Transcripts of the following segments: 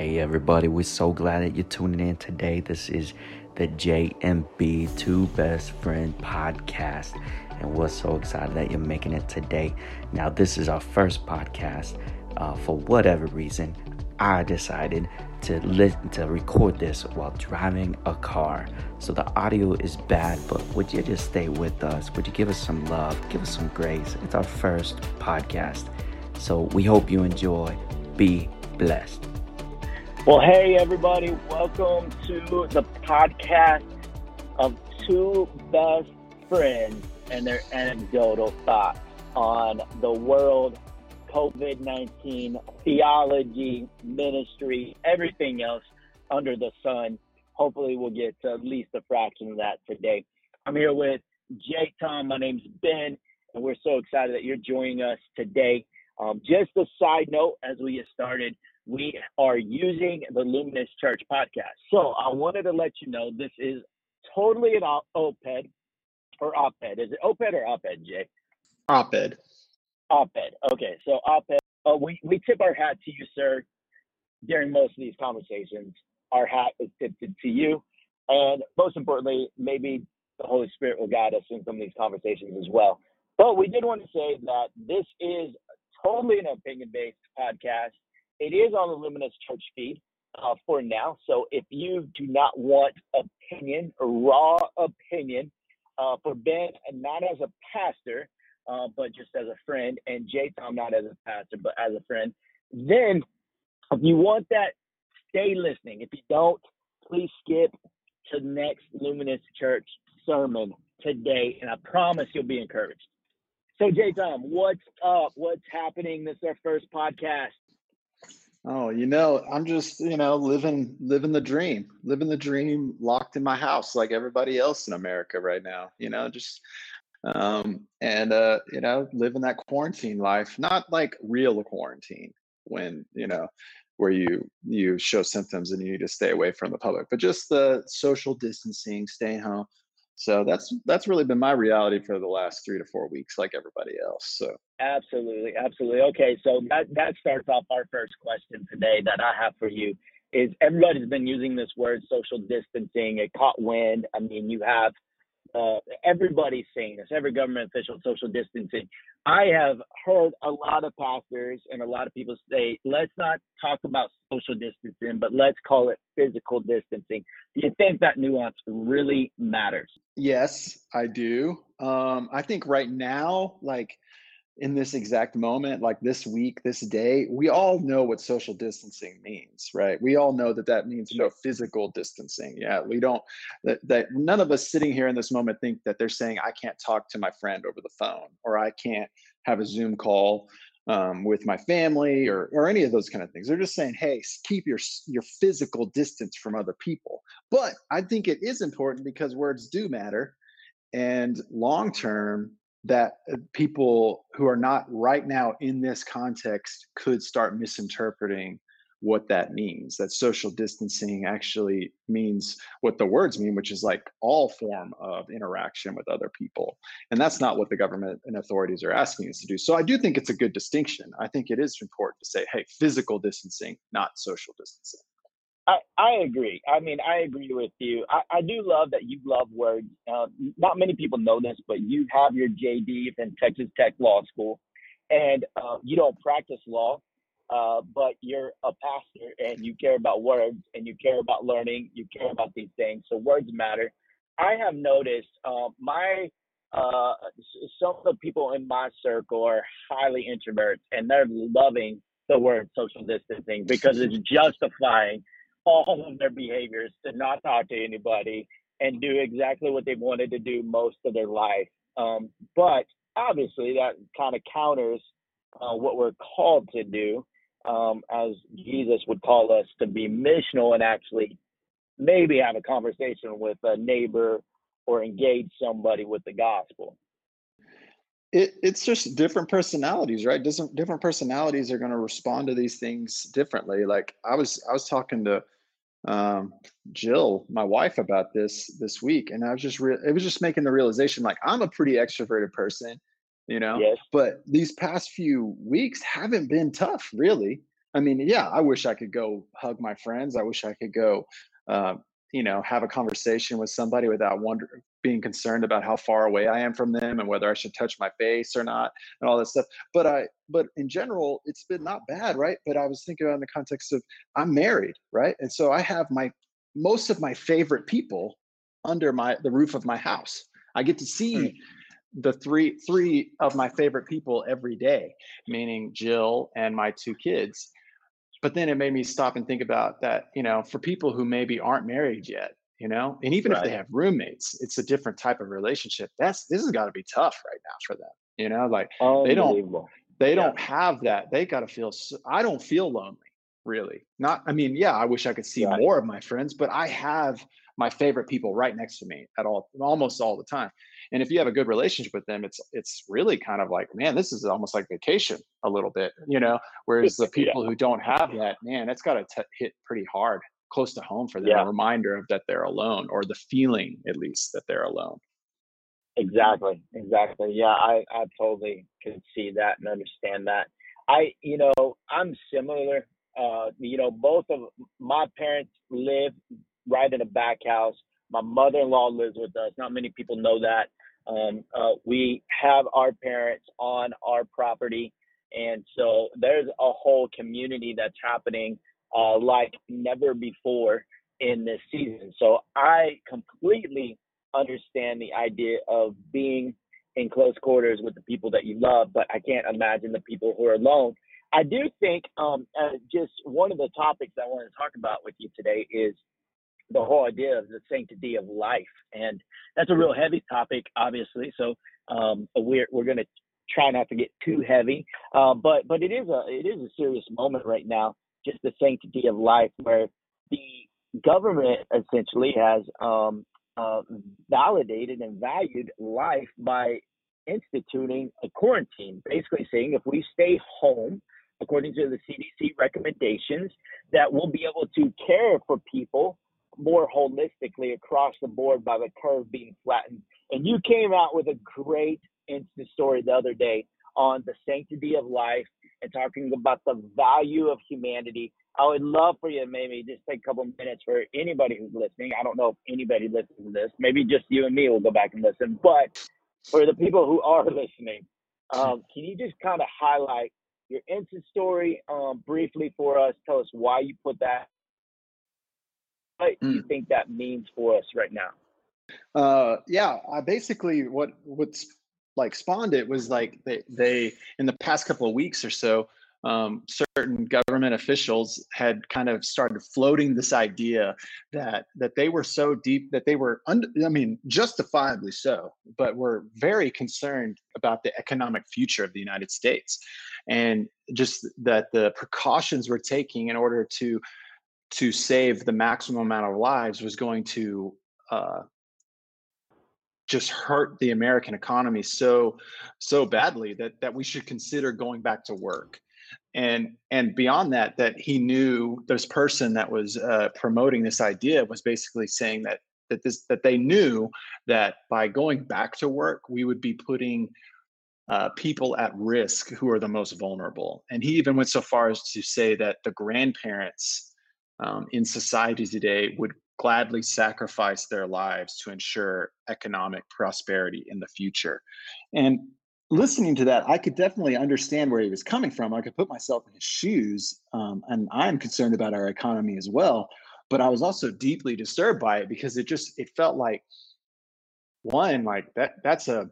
Hey, everybody, we're so glad that you're tuning in today. This is the JMB Two Best Friend podcast, and we're so excited that you're making it today. Now, this is our first podcast. Uh, for whatever reason, I decided to listen to record this while driving a car. So the audio is bad, but would you just stay with us? Would you give us some love? Give us some grace? It's our first podcast. So we hope you enjoy. Be blessed. Well, hey, everybody, welcome to the podcast of two best friends and their anecdotal thoughts on the world, COVID 19, theology, ministry, everything else under the sun. Hopefully, we'll get to at least a fraction of that today. I'm here with Jay Tom. My name's Ben, and we're so excited that you're joining us today. Um, just a side note as we get started, we are using the Luminous Church podcast. So I wanted to let you know this is totally an op- ed or op-ed. Is it op-ed or op-ed, Jay? Op-ed. Op-ed. Okay, so op-ed. Uh, we, we tip our hat to you, sir, during most of these conversations. Our hat is tipped to you. And most importantly, maybe the Holy Spirit will guide us in some of these conversations as well. But we did want to say that this is totally an opinion based podcast. It is on the Luminous Church feed uh, for now. So if you do not want opinion, raw opinion, uh, for Ben, and not as a pastor, uh, but just as a friend, and Jay Tom not as a pastor, but as a friend, then if you want that, stay listening. If you don't, please skip to next Luminous Church sermon today, and I promise you'll be encouraged. So, Jay Tom, what's up? What's happening? This is our first podcast. Oh, you know, I'm just, you know, living living the dream, living the dream locked in my house like everybody else in America right now, you know, just um and uh, you know, living that quarantine life, not like real quarantine when, you know, where you you show symptoms and you need to stay away from the public, but just the social distancing, staying home. So that's that's really been my reality for the last three to four weeks, like everybody else. So absolutely, absolutely. Okay, so that that starts off our first question today that I have for you is everybody's been using this word social distancing. It caught wind. I mean, you have uh, everybody's saying this, every government official, social distancing. I have heard a lot of pastors and a lot of people say, let's not talk about social distancing, but let's call it physical distancing. Do you think that nuance really matters? Yes, I do. Um, I think right now, like in this exact moment, like this week, this day, we all know what social distancing means, right? We all know that that means no physical distancing. Yeah, we don't, that, that none of us sitting here in this moment think that they're saying, I can't talk to my friend over the phone or I can't have a Zoom call um, with my family or, or any of those kind of things. They're just saying, hey, keep your, your physical distance from other people. But I think it is important because words do matter. And long term, that uh, people who are not right now in this context could start misinterpreting what that means that social distancing actually means what the words mean which is like all form of interaction with other people. And that's not what the government and authorities are asking us to do. So i do think it's a good distinction. I think it is important to say hey physical distancing not social distancing I, agree. I mean, I agree with you. I, I do love that you love words. Uh, not many people know this, but you have your JD from Texas Tech Law School, and uh, you don't practice law, uh, but you're a pastor and you care about words and you care about learning. You care about these things. So words matter. I have noticed uh, my uh, some of the people in my circle are highly introverts, and they're loving the word social distancing because it's justifying all of their behaviors to not talk to anybody and do exactly what they wanted to do most of their life. Um, but obviously, that kind of counters uh, what we're called to do, um, as Jesus would call us to be missional and actually maybe have a conversation with a neighbor or engage somebody with the gospel. It, it's just different personalities, right? Different different personalities are going to respond to these things differently. Like I was I was talking to um, Jill, my wife, about this this week, and I was just re- it was just making the realization like I'm a pretty extroverted person, you know. Yes. But these past few weeks haven't been tough, really. I mean, yeah, I wish I could go hug my friends. I wish I could go, uh, you know, have a conversation with somebody without wonder, being concerned about how far away I am from them and whether I should touch my face or not and all that stuff. But I, but in general, it's been not bad, right? But I was thinking about in the context of I'm married, right? And so I have my most of my favorite people under my the roof of my house. I get to see mm. the three three of my favorite people every day, meaning Jill and my two kids. But then it made me stop and think about that, you know, for people who maybe aren't married yet, you know, and even right. if they have roommates, it's a different type of relationship. That's this has got to be tough right now for them, you know, like they don't they don't have that. They got to feel. I don't feel lonely really. Not. I mean, yeah, I wish I could see right. more of my friends, but I have my favorite people right next to me at all almost all the time. And if you have a good relationship with them it's it's really kind of like man this is almost like vacation a little bit you know? Whereas the people yeah. who don't have that man that's got to hit pretty hard close to home for them yeah. a reminder of that they're alone or the feeling at least that they're alone. Exactly exactly. Yeah i i totally can see that and understand that. I you know i'm similar uh you know both of my parents live right in a back house. My mother-in-law lives with us. Not many people know that. Um, uh, we have our parents on our property, and so there's a whole community that's happening uh, like never before in this season. So I completely understand the idea of being in close quarters with the people that you love, but I can't imagine the people who are alone. I do think um, uh, just one of the topics I want to talk about with you today is the whole idea of the sanctity of life, and that's a real heavy topic, obviously. So um, we're we're going to try not to get too heavy, uh, but but it is a it is a serious moment right now, just the sanctity of life, where the government essentially has um, uh, validated and valued life by instituting a quarantine, basically saying if we stay home, according to the CDC recommendations, that we'll be able to care for people more holistically across the board by the curve being flattened. And you came out with a great Insta story the other day on the sanctity of life and talking about the value of humanity. I would love for you maybe just take a couple minutes for anybody who's listening. I don't know if anybody listens to this. Maybe just you and me will go back and listen. But for the people who are listening, um, can you just kind of highlight your Insta story um, briefly for us? Tell us why you put that what mm. you think that means for us right now? Uh, yeah, I basically what what's like spawned it was like they they in the past couple of weeks or so, um, certain government officials had kind of started floating this idea that that they were so deep that they were un- I mean justifiably so, but were very concerned about the economic future of the United States, and just that the precautions we're taking in order to to save the maximum amount of lives was going to uh, just hurt the American economy so so badly that that we should consider going back to work. And and beyond that, that he knew this person that was uh, promoting this idea was basically saying that that this that they knew that by going back to work, we would be putting uh, people at risk who are the most vulnerable. And he even went so far as to say that the grandparents um, in society today would gladly sacrifice their lives to ensure economic prosperity in the future. And listening to that, I could definitely understand where he was coming from. I could put myself in his shoes, um, and I'm concerned about our economy as well. But I was also deeply disturbed by it because it just it felt like one like that that's a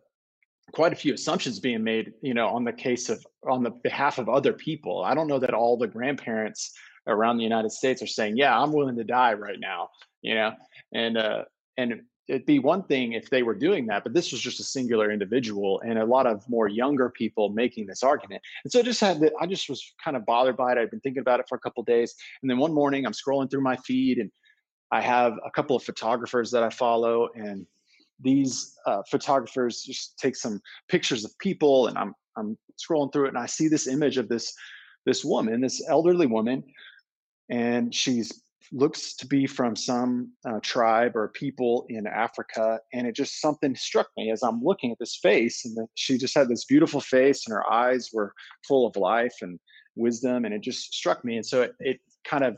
quite a few assumptions being made you know on the case of on the behalf of other people i don't know that all the grandparents around the United States are saying, "Yeah, I'm willing to die right now," you know, and uh, and it'd be one thing if they were doing that, but this was just a singular individual and a lot of more younger people making this argument. And so I just had that. I just was kind of bothered by it. I've been thinking about it for a couple days, and then one morning I'm scrolling through my feed and I have a couple of photographers that I follow, and these uh, photographers just take some pictures of people, and I'm I'm scrolling through it, and I see this image of this this woman, this elderly woman and she's looks to be from some uh, tribe or people in Africa. And it just something struck me as I'm looking at this face, and the, she just had this beautiful face, and her eyes were full of life. And wisdom and it just struck me and so it, it kind of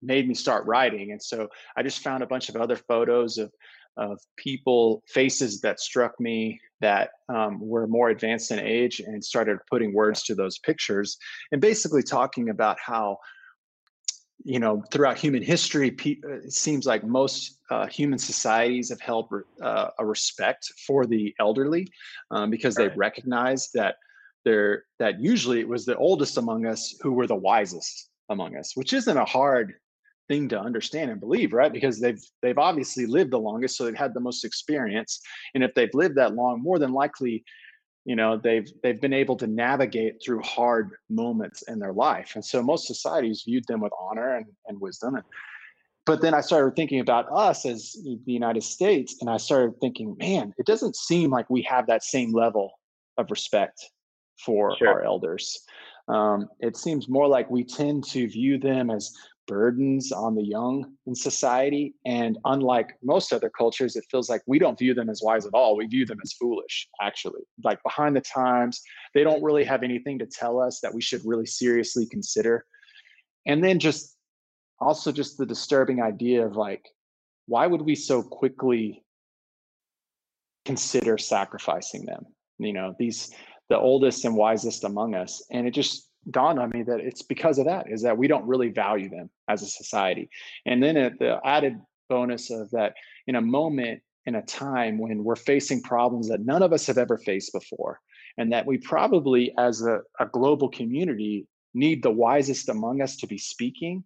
made me start writing and so i just found a bunch of other photos of of people faces that struck me that um, were more advanced in age and started putting words to those pictures and basically talking about how you know throughout human history uh, it seems like most uh, human societies have held uh, a respect for the elderly um, because they recognize that they're that usually it was the oldest among us who were the wisest among us which isn't a hard thing to understand and believe right? Because they've they've obviously lived the longest so they've had the most experience and if they've lived that long more than likely you know they've they've been able to navigate through hard moments in their life. And so most societies viewed them with honor and, and wisdom. And but then i started thinking about us as the united states and i started thinking man it doesn't seem like we have that same level of respect for sure. our elders. Um, it seems more like we tend to view them as burdens on the young in society. And unlike most other cultures, it feels like we don't view them as wise at all. We view them as foolish, actually. Like behind the times, they don't really have anything to tell us that we should really seriously consider. And then just also just the disturbing idea of like, why would we so quickly consider sacrificing them? You know, these the oldest and wisest among us. And it just dawned on me that it's because of that is that we don't really value them as a society. And then at the added bonus of that in a moment in a time when we're facing problems that none of us have ever faced before and that we probably as a, a global community need the wisest among us to be speaking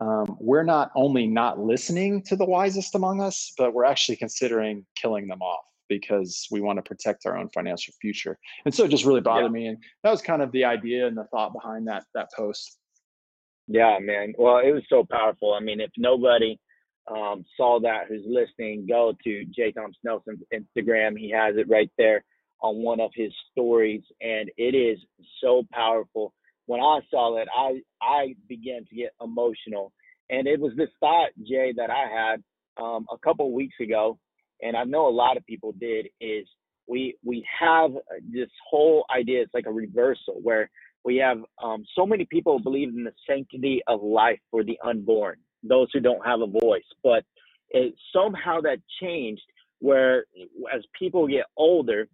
um, we're not only not listening to the wisest among us but we're actually considering killing them off because we want to protect our own financial future. And so it just really bothered yeah. me. And that was kind of the idea and the thought behind that that post. Yeah, man. Well, it was so powerful. I mean, if nobody um, saw that who's listening, go to Jay Thomas Nelson's Instagram. He has it right there on one of his stories, and it is so powerful. When I saw it, I I began to get emotional, and it was this thought, Jay, that I had um, a couple weeks ago and I know a lot of people did, is we we have this whole idea. It's like a reversal where we have um, so many people believe in the sanctity of life for the unborn, those who don't have a voice. But it, somehow that changed where as people get older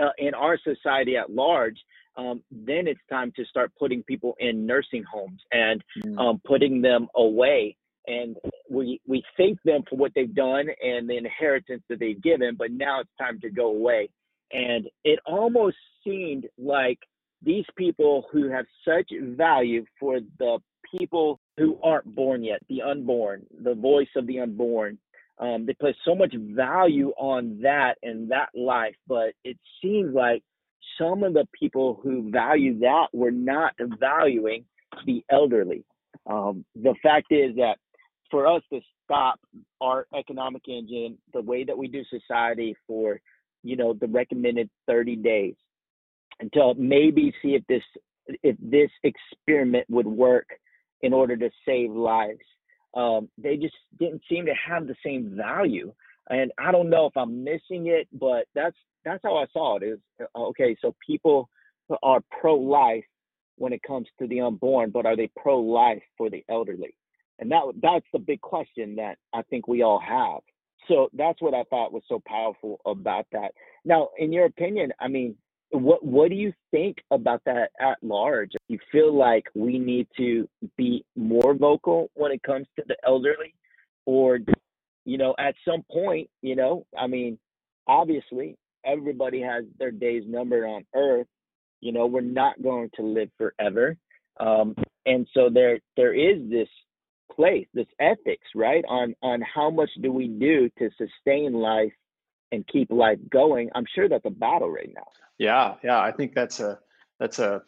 uh, in our society at large, um, then it's time to start putting people in nursing homes and mm. um, putting them away and we we thank them for what they've done and the inheritance that they've given but now it's time to go away. And it almost seemed like these people who have such value for the people who aren't born yet the unborn the voice of the unborn um, they place so much value on that and that life but it seems like some of the people who value that were not valuing the elderly. Um, the fact is that for us to stop our economic engine, the way that we do society for, you know, the recommended 30 days until maybe see if this if this experiment would work in order to save lives. Um, they just didn't seem to have the same value. And I don't know if I'm missing it, but that's that's how I saw it. Is uh, okay. So people are pro-life when it comes to the unborn, but are they pro-life for the elderly? And that that's the big question that I think we all have. So that's what I thought was so powerful about that. Now, in your opinion, I mean, what what do you think about that at large? You feel like we need to be more vocal when it comes to the elderly, or you know, at some point, you know, I mean, obviously everybody has their days numbered on Earth. You know, we're not going to live forever, um, and so there there is this place, this ethics, right? On on how much do we do to sustain life and keep life going? I'm sure that's a battle right now. Yeah, yeah, I think that's a that's a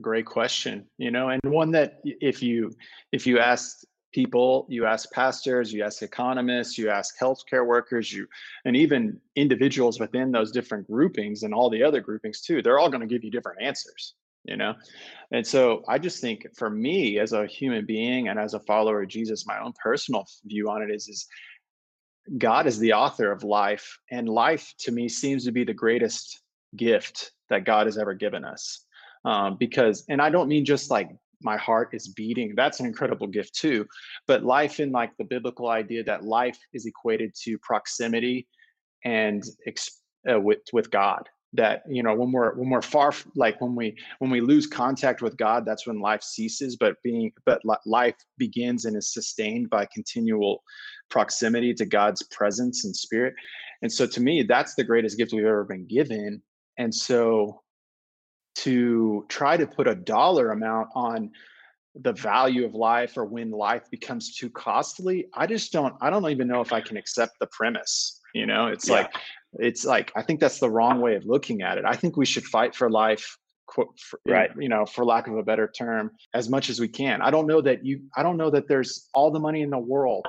great question, you know, and one that if you if you ask people, you ask pastors, you ask economists, you ask healthcare workers, you and even individuals within those different groupings and all the other groupings too, they're all going to give you different answers you know? And so i just think for me as a human being and as a follower of jesus my own personal view on it is is god is the author of life and life to me seems to be the greatest gift that god has ever given us. Um, because and i don't mean just like my heart is beating that's an incredible gift too but life in like the biblical idea that life is equated to proximity and uh, with with god that you know when we're when we're far like when we when we lose contact with god that's when life ceases but being but life begins and is sustained by continual proximity to god's presence and spirit. And so to me that's the greatest gift we've ever been given. And so to try to put a dollar amount on the value of life or when life becomes too costly i just don't i don't even know if i can accept the premise you know? It's yeah. like it's like i think that's the wrong way of looking at it. I think we should fight for life for, right. you know for lack of a better term as much as we can. I don't know that you i don't know that there's all the money in the world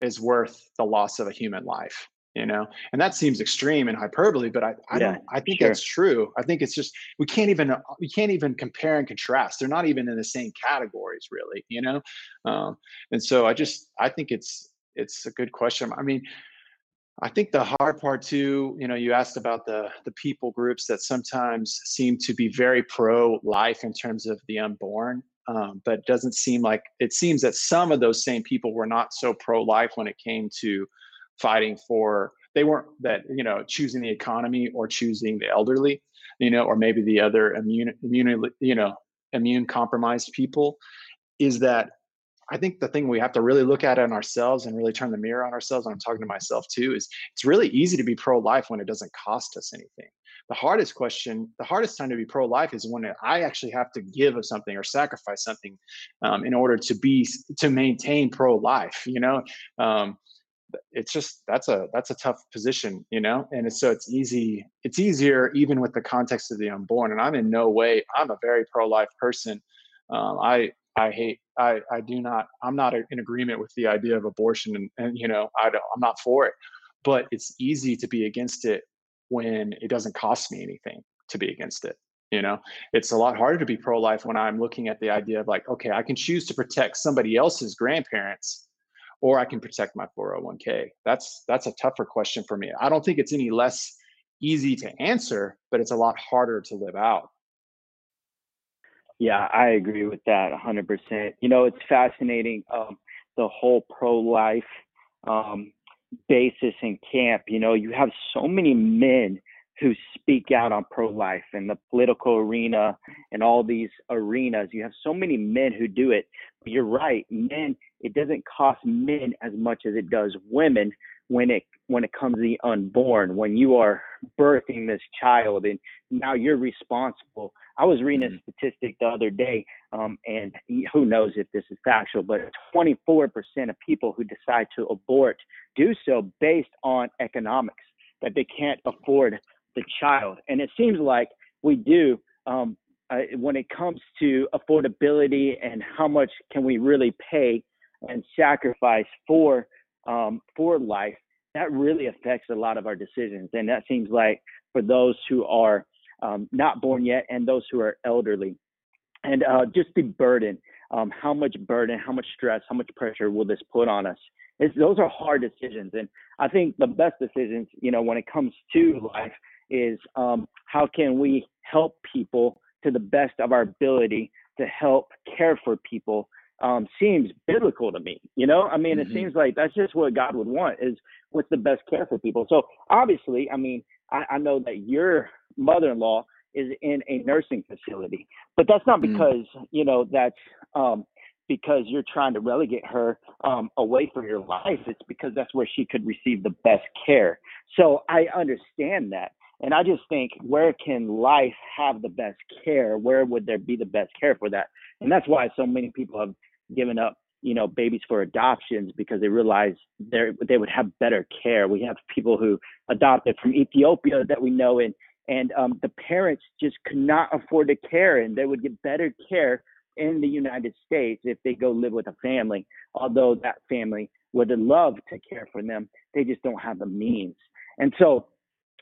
is worth the loss of a human life you know? And that seems extreme and hyperbole but i, I yeah, don't i think sure. that's true. I think it's just we can't even uh, we can't even compare and contrast. They're not even in the same categories really you know? Um, and so i just i think it's it's a good question. I mean I think the hard part too, you know, you asked about the the people groups that sometimes seem to be very pro life in terms of the unborn, um, but doesn't seem like it seems that some of those same people were not so pro life when it came to fighting for they weren't that you know choosing the economy or choosing the elderly, you know, or maybe the other immune immune you know immune compromised people, is that I think the thing we have to really look at in ourselves and really turn the mirror on ourselves, and I'm talking to myself too, is it's really easy to be pro life when it doesn't cost us anything. The hardest question, the hardest time to be pro life is when I actually have to give of something or sacrifice something um, in order to be to maintain pro life. You know, um, it's just that's a that's a tough position, you know, and it's, so it's easy. It's easier even with the context of the unborn. And I'm in no way. I'm a very pro life person. Um, I I hate I I do not I'm not in agreement with the idea of abortion and, and you know I don't, I'm not for it. But it's easy to be against it when it doesn't cost me anything to be against it you know? It's a lot harder to be pro-life when i'm looking at the idea of like okay i can choose to protect somebody else's grandparents or i can protect my 401k that's that's a tougher question for me. I don't think it's any less easy to answer but it's a lot harder to live out yeah, I agree with that 100%. You know, it's fascinating um, the whole pro life um, basis in camp. You know, you have so many men who speak out on pro life in the political arena and all these arenas. You have so many men who do it. But you're right, men, it doesn't cost men as much as it does women when it when it comes to the unborn when you are birthing this child and now you're responsible i was reading a mm-hmm. statistic the other day um, and who knows if this is factual but 24% of people who decide to abort do so based on economics that they can't afford the child and it seems like we do um, uh, when it comes to affordability and how much can we really pay and sacrifice for um, for life, that really affects a lot of our decisions. And that seems like for those who are um, not born yet and those who are elderly. And uh, just the burden, um, how much burden, how much stress, how much pressure will this put on us? It's, those are hard decisions. And I think the best decisions, you know, when it comes to life is um, how can we help people to the best of our ability to help care for people um, seems biblical to me. You know, I mean, mm-hmm. it seems like that's just what God would want is what's the best care for people. So obviously, I mean, I, I know that your mother-in-law is in a nursing facility, but that's not mm. because mm. you know that's um, because you're trying to relegate her um, away from your life. It's because that's where she could receive the best care. So I understand that. And I just think, where can life have the best care? Where would there be the best care for that? And that's why so many people have given up, you know, babies for adoptions because they realize they they would have better care. We have people who adopted from Ethiopia that we know, and and um, the parents just could not afford to care, and they would get better care in the United States if they go live with a family. Although that family would love to care for them, they just don't have the means. And so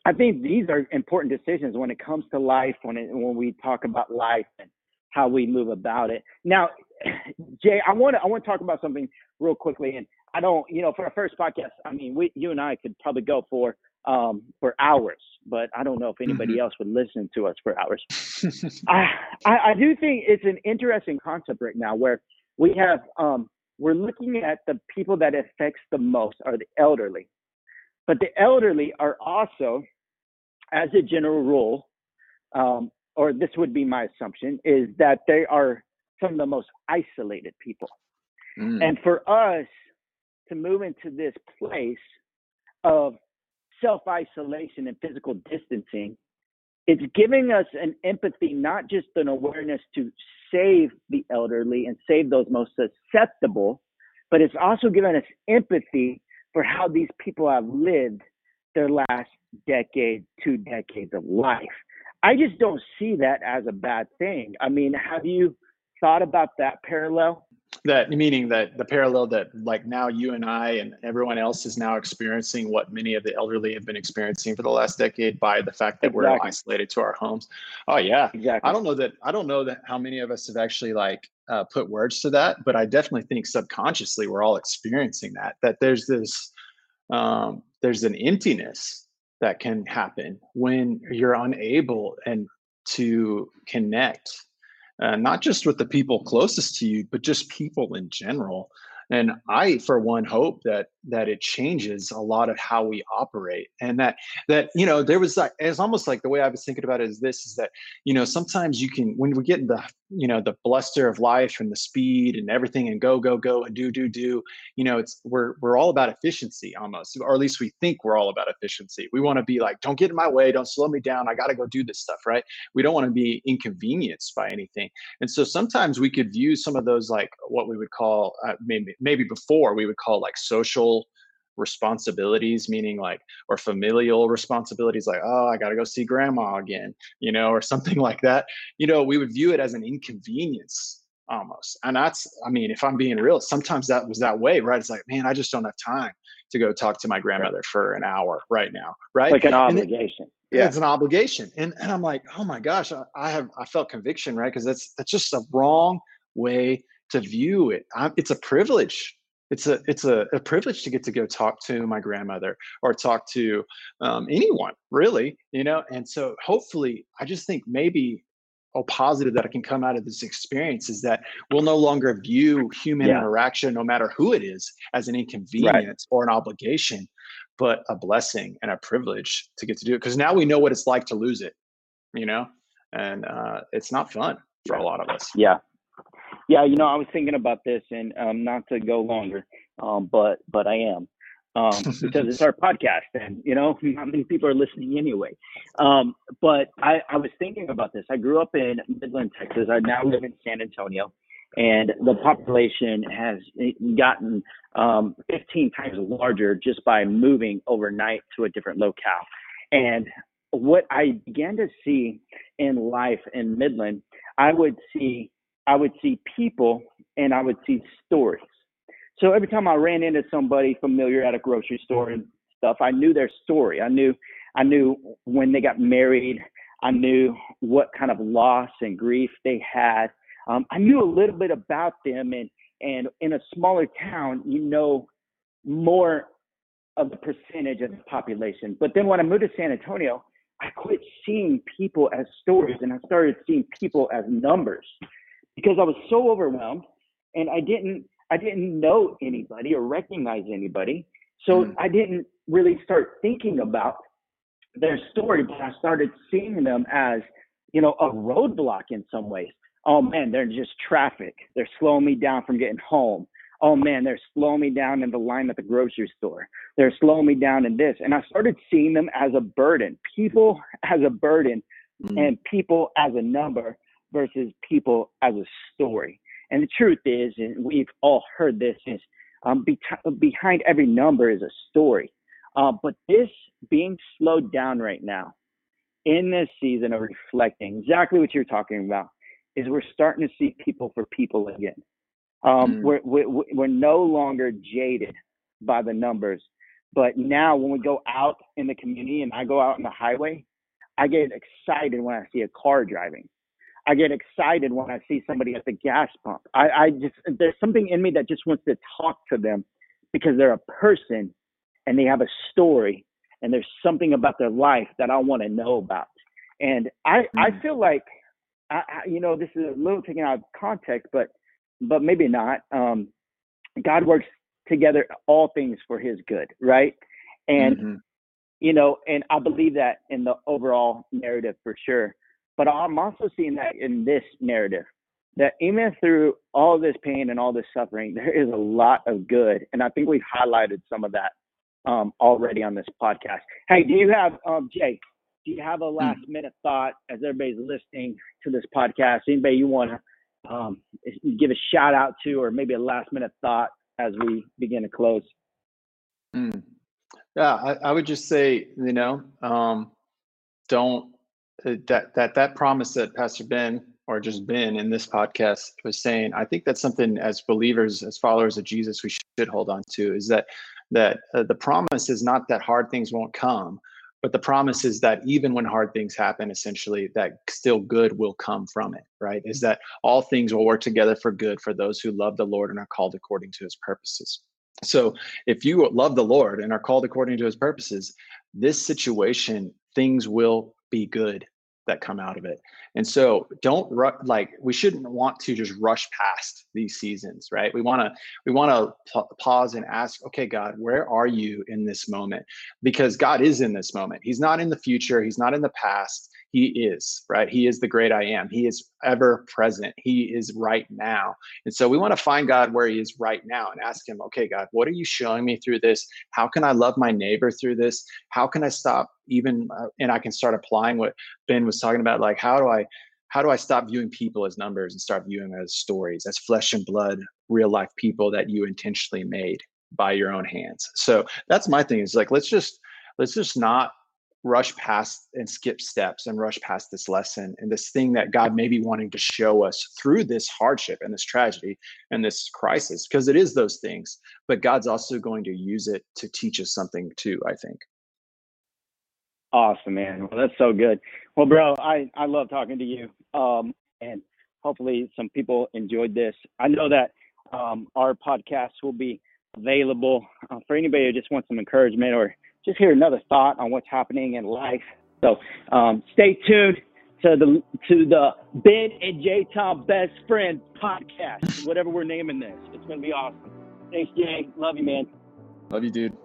I think these are important decisions when it comes to life, when it, when we talk about life and how we move about it. Now, Jay, I want to I want to talk about something real quickly, and I don't, you know, for our first podcast, I mean, we, you and I could probably go for um, for hours, but I don't know if anybody Mhm. else would listen to us for hours. I, I I do think it's an interesting concept right now where we have um, we're looking at the people that affects the most are the elderly, but the elderly are also, as a general rule, um, or this would be my assumption, is that they are some of the most isolated people. Mm. And for us to move into this place of self isolation and physical distancing, it's giving us an empathy, not just an awareness to save the elderly and save those most susceptible, but it's also given us empathy for how these people have lived their last decade, two decades of life. I just don't see that as a bad thing. I mean, have you thought about that parallel? that meaning that the parallel that like now you and I and everyone else is now experiencing what many of the elderly have been experiencing for the last decade by the fact that we're isolated to our homes. Oh yeah. Exactly. I don't know that I don't know that how many of us have actually like uh, put words to that, but I definitely think subconsciously we're all experiencing that. That there's this um, there's an emptiness that can happen when you're unable and to connect uh, not just with the people closest to you, but just people in general. And I, for one, hope that that it changes a lot of how we operate, and that that you know there was like it's almost like the way I was thinking about it is this: is that you know sometimes you can when we get the you know the bluster of life and the speed and everything and go go go and do do do you know it's we're we're all about efficiency almost or at least we think we're all about efficiency. We want to be like don't get in my way don't slow me down i got to go do this stuff right? We don't want to be inconvenienced by anything. And so sometimes we could view some of those like what we would call uh, maybe maybe before we would call like social responsibilities meaning like or familial responsibilities like oh i got to go see grandma again you know or something like that. You know we would view it as an inconvenience almost. And that's i mean if i'm being real sometimes that was that way right? It's like man i just don't have time to go talk to my grandmother for an hour right now right? Like an then- obligation. yeah. it's an obligation. And, and i'm like oh my gosh I, I have i felt conviction right? Because that's that's just a wrong way to view it. I, it's a privilege. It's a it's a, a privilege to get to go talk to my grandmother or talk to um, anyone really you know? And so hopefully i just think maybe a positive that I can come out of this experience is that we'll no longer view human Yeah. interaction no matter who it is as an inconvenience or an obligation but a blessing and a privilege to get to do it because now we know what it's like to lose it you know? And uh, it's not fun for a lot of us. Yeah. Yeah, you know, I was thinking about this and um not to go longer, um, but but I am. Um, because it's our podcast and you know, not many people are listening anyway. Um, but I, I was thinking about this. I grew up in Midland, Texas. I now live in San Antonio and the population has gotten um, 15 times larger just by moving overnight to a different locale. And what I began to see in life in Midland, I would see I would see people and I would see stories. So every time I ran into somebody familiar at a grocery store and stuff, I knew their story. I knew I knew when they got married. I knew what kind of loss and grief they had. Um, I knew a little bit about them, and and in a smaller town, you know more of the percentage of the population. But then when I moved to San Antonio, I quit seeing people as stories and I started seeing people as numbers because I was so overwhelmed and I didn't I didn't know anybody or recognize anybody. So Mm. I didn't really start thinking about their story, but I started seeing them as, you know, a roadblock in some ways. Oh man, they're just traffic. They're slowing me down from getting home. Oh man, they're slowing me down in the line at the grocery store. They're slowing me down in this. And I started seeing them as a burden, people as a burden Mm. and people as a number versus people as a story. And the truth is, and we've all heard this, is um, be- behind every number is a story. Uh, but this being slowed down right now in this season of reflecting, exactly what you're talking about, is we're starting to see people for people again. Um, Mm. we're, we're, we're no longer jaded by the numbers, but now when we go out in the community and I go out on the highway, I get excited when I see a car driving. I get excited when I see somebody at the gas pump. I, I just there's something in me that just wants to talk to them because they're a person and they have a story and there's something about their life that I want to know about. And I mm-hmm. I feel like I, I, you know this is a little taken out of context, but but maybe not. Um, God works together all things for His good, right? And mm-hmm. you know, and I believe that in the overall narrative for sure. But I'm also seeing that in this narrative that even through all this pain and all this suffering, there is a lot of good. And I think we've highlighted some of that um, already on this podcast. Hey, do you have, um, Jay, do you have a hmm. last minute thought as everybody's listening to this podcast? Anybody you want to um, give a shout out to, or maybe a last minute thought as we begin to close? Mm. Yeah, I, I, would just say, you know, um, don't that that that promise that Pastor Ben or just Ben in this podcast was saying, I think that's something as believers, as followers of Jesus, we should hold on to is that that uh, the promise is not that hard things won't come, but the promise is that even when hard things happen, essentially, that still good will come from it, right? Is that all things will work together for good for those who love the Lord and are called according to his purposes. So if you love the Lord and are called according to his purposes, this situation, things will be good that come out of it. And so don't ru- like we shouldn't want to just rush past these seasons, right? We want to we want to pause and ask, okay, God, where are you in this moment? Because God is in this moment. He's not in the future, he's not in the past he is right? He is the great i am. He is ever present. He is right now. And so we want to find god where he is right now and ask him okay god what are you showing me through this? How can i love my neighbor through this? How can i stop even uh, and i can start applying what ben was talking about like how do i how do i stop viewing people as numbers and start viewing as stories as flesh and blood real life people that you intentionally made by your own hands? So that's my thing is like let's just let's just not rush past and skip steps and rush past this lesson and this thing that God may be wanting to show us through this hardship and this tragedy and this crisis, because it is those things, but God's also going to use it to teach us something too, I think. Awesome, man. Well, that's so good. Well, bro, I, I love talking to you. Um, and hopefully some people enjoyed this. I know that um, our podcast will be available uh, for anybody who just wants some encouragement or just hear another thought on what's happening in life. So um, stay tuned to the to the Ben and J Tom Best Friend podcast, whatever we're naming this. It's gonna be awesome. Thanks, Jay. Love you, man. Love you, dude.